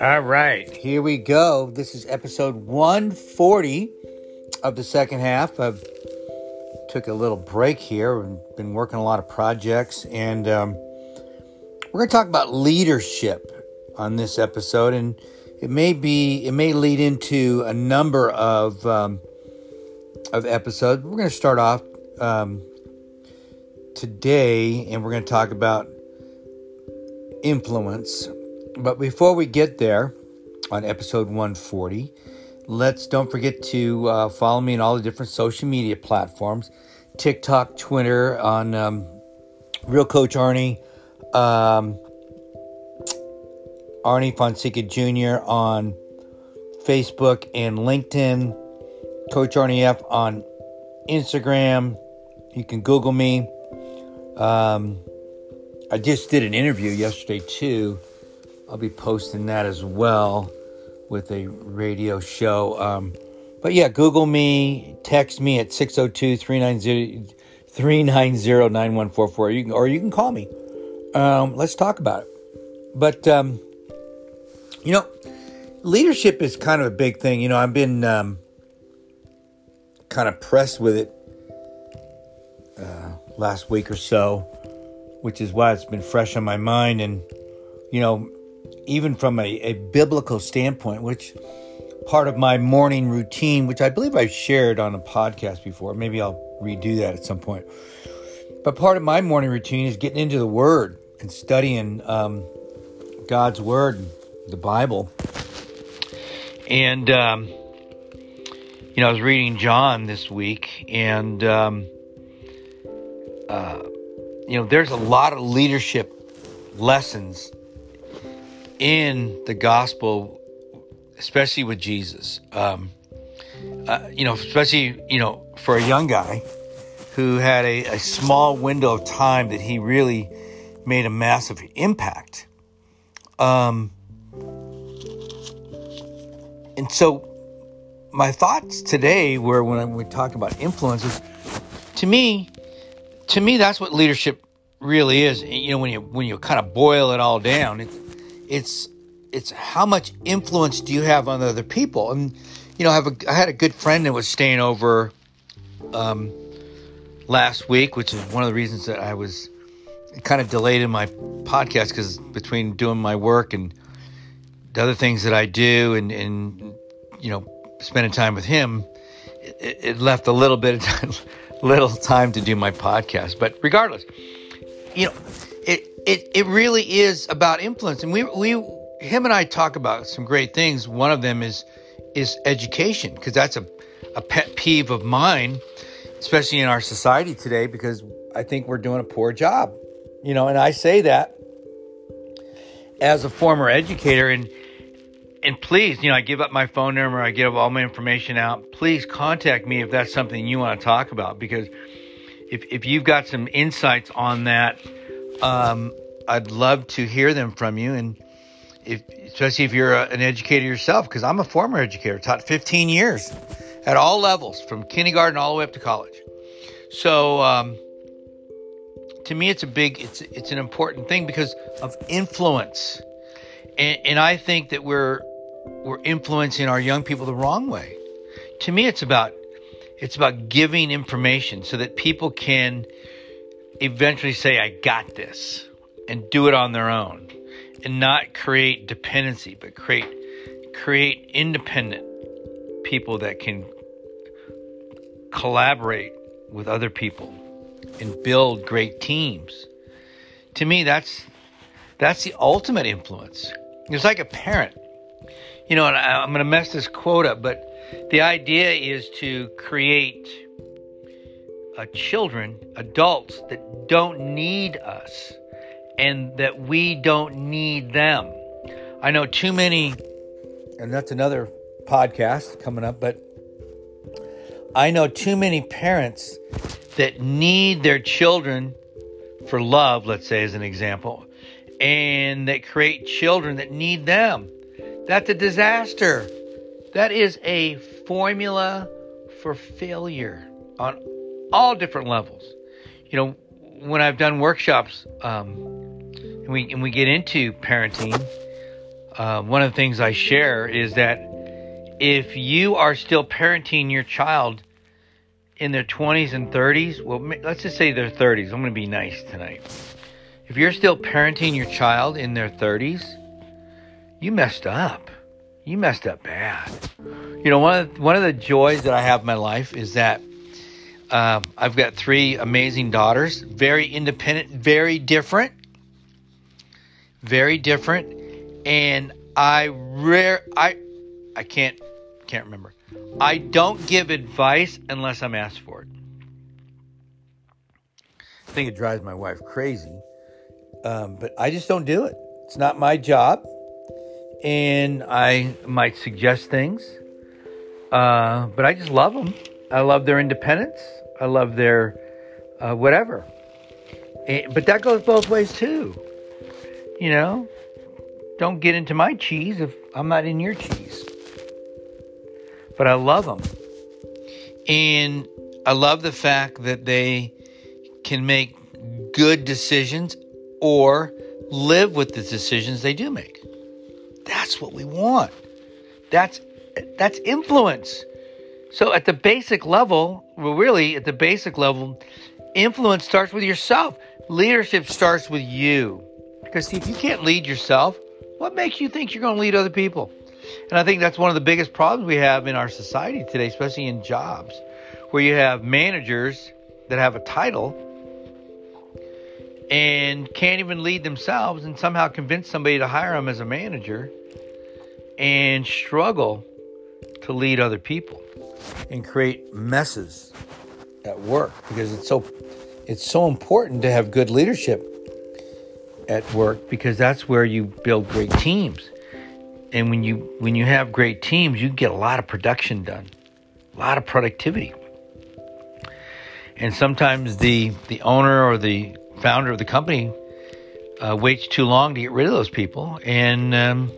All right, here we go. This is episode 140 of the second half. I've took a little break here and been working a lot of projects, and um, we're going to talk about leadership on this episode, and it may be it may lead into a number of um, of episodes. We're going to start off um, today, and we're going to talk about influence but before we get there on episode 140, let's don't forget to uh, follow me on all the different social media platforms TikTok, Twitter, on um, Real Coach Arnie, um, Arnie Fonseca Jr. on Facebook and LinkedIn, Coach Arnie F on Instagram. You can Google me. Um, I just did an interview yesterday too I'll be posting that as well with a radio show. Um, but yeah, Google me, text me at 602 390 9144. You can, or you can call me. Um, let's talk about it. But, um, you know, leadership is kind of a big thing. You know, I've been um, kind of pressed with it last week or so, which is why it's been fresh on my mind. And, you know, even from a, a biblical standpoint, which part of my morning routine, which I believe I've shared on a podcast before. Maybe I'll redo that at some point. But part of my morning routine is getting into the Word and studying um, God's Word, the Bible. And, um, you know, I was reading John this week, and, um, uh, you know, there's a lot of leadership lessons in the gospel, especially with Jesus. Um, uh, you know, especially you know for a young guy who had a, a small window of time that he really made a massive impact. Um, and so my thoughts today were when we talk about influences, to me, to me, that's what leadership really is. You know, when you when you kind of boil it all down, it's it's it's how much influence do you have on other people? And you know, I have a I had a good friend that was staying over um, last week, which is one of the reasons that I was kind of delayed in my podcast because between doing my work and the other things that I do, and and you know, spending time with him, it, it left a little bit of little time to do my podcast. But regardless, you know, it it it really is about influence, and we we him and I talk about some great things. One of them is is education because that's a a pet peeve of mine, especially in our society today, because I think we're doing a poor job. You know, and I say that as a former educator and and please, you know, I give up my phone number, I give all my information out. Please contact me if that's something you want to talk about because if if you've got some insights on that um, I'd love to hear them from you, and if, especially if you're a, an educator yourself, because I'm a former educator, taught 15 years at all levels, from kindergarten all the way up to college. So, um, to me, it's a big, it's it's an important thing because of influence, and, and I think that we're we're influencing our young people the wrong way. To me, it's about it's about giving information so that people can eventually say, I got this, and do it on their own, and not create dependency, but create create independent people that can collaborate with other people and build great teams. To me, that's that's the ultimate influence. It's like a parent. You know, I, I'm going to mess this quote up, but the idea is to create uh, children, adults that don't need us and that we don't need them. I know too many, and that's another podcast coming up, but I know too many parents that need their children for love, let's say, as an example, and that create children that need them. That's a disaster. That is a formula for failure on all different levels. You know, when I've done workshops, um, and we and we get into parenting, uh, one of the things I share is that if you are still parenting your child in their 20s and 30s, well, let's just say their 30s. I'm going to be nice tonight. If you're still parenting your child in their 30s, you messed up. You messed up bad. You know, one of one of the joys that I have in my life is that uh, I've got three amazing daughters, very independent, very different, very different, and I rare I I can't can't remember. I don't give advice unless I'm asked for it. I think it drives my wife crazy, um, but I just don't do it. It's not my job, and I might suggest things, uh, but I just love them. I love their independence. I love their uh, whatever. And, but that goes both ways too. You know, don't get into my cheese if I'm not in your cheese. But I love them. And I love the fact that they can make good decisions or live with the decisions they do make. That's what we want. That's that's influence. So at the basic level, well, really at the basic level, influence starts with yourself. Leadership starts with you. Because see, if you can't lead yourself, what makes you think you're going to lead other people? And I think that's one of the biggest problems we have in our society today, especially in jobs, where you have managers that have a title and can't even lead themselves and somehow convince somebody to hire them as a manager and struggle to lead other people and create messes at work because it's so it's so important to have good leadership at work because that's where you build great teams. And when you when you have great teams, you get a lot of production done, a lot of productivity. And sometimes the the owner or the founder of the company uh, waits too long to get rid of those people and um,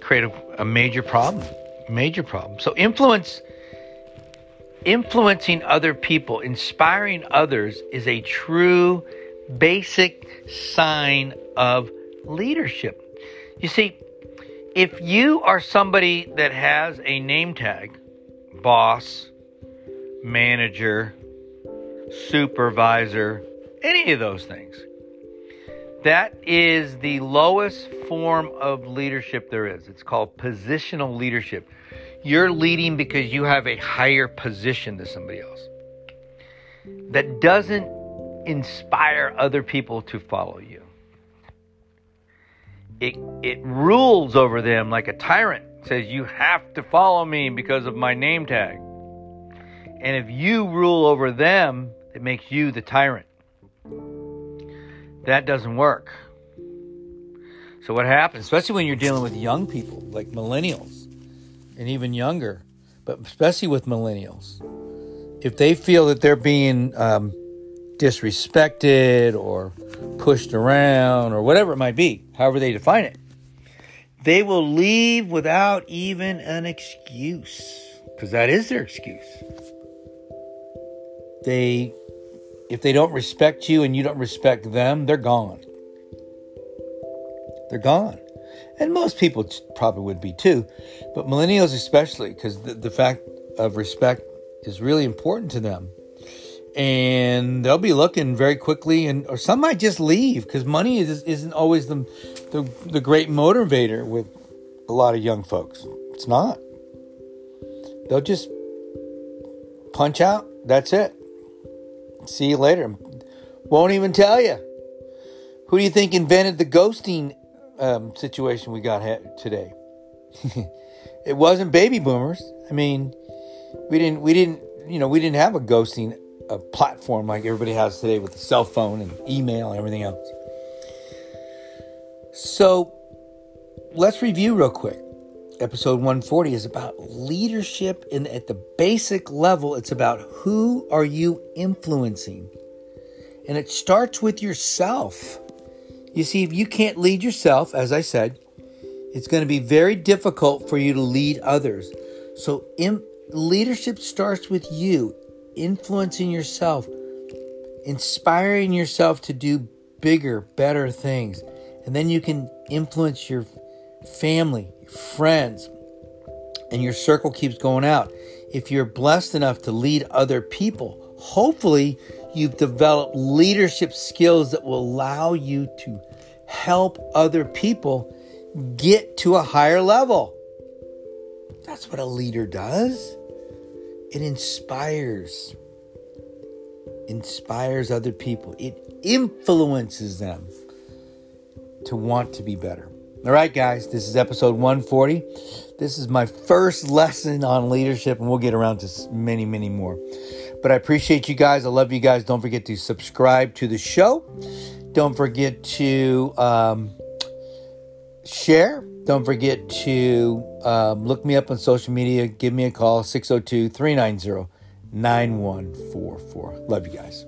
create a, a major problem. Major problem. So influence influencing other people, inspiring others is a true basic sign of leadership. You see, if you are somebody that has a name tag, boss, manager, supervisor, any of those things, that is the lowest form of leadership there is. It's called positional leadership. You're leading because you have a higher position than somebody else. That doesn't inspire other people to follow you. It, it rules over them like a tyrant. says, You have to follow me because of my name tag. And if you rule over them, it makes you the tyrant. That doesn't work. So, what happens, especially when you're dealing with young people like millennials, and even younger, but especially with millennials, if they feel that they're being um, disrespected or pushed around or whatever it might be, however they define it, they will leave without even an excuse because that is their excuse. They, if they don't respect you and you don't respect them, they're gone. They're gone and most people probably would be too, but millennials especially, because the, the fact of respect is really important to them. And they'll be looking very quickly, and or some might just leave because money is, isn't always the, the the great motivator with a lot of young folks. It's not. They'll just punch out. That's it. See you later. Won't even tell you. Who do you think invented the ghosting um, situation we got today. it wasn't baby boomers. I mean, we didn't we didn't you know we didn't have a ghosting a platform like everybody has today with the cell phone and email and everything else. So let's review real quick. Episode 140 is about leadership and at the basic level it's about who are you influencing? And it starts with yourself. You see, if you can't lead yourself, as I said, it's going to be very difficult for you to lead others. So, in, leadership starts with you, influencing yourself. inspiring yourself to do bigger, better things. And then you can influence your family, friends, and your circle keeps going out. If you're blessed enough to lead other people, hopefully you've developed leadership skills that will allow you to help other people get to a higher level. That's what a leader does. It inspires inspires other people. It influences them to want to be better. All right, guys, this is episode 140. This is my first lesson on leadership, and we'll get around to many, many more. But I appreciate you guys. I love you guys. Don't forget to subscribe to the show. Don't forget to um, share. Don't forget to um, look me up on social media. Give me a call, 602 390 9144. Love you guys.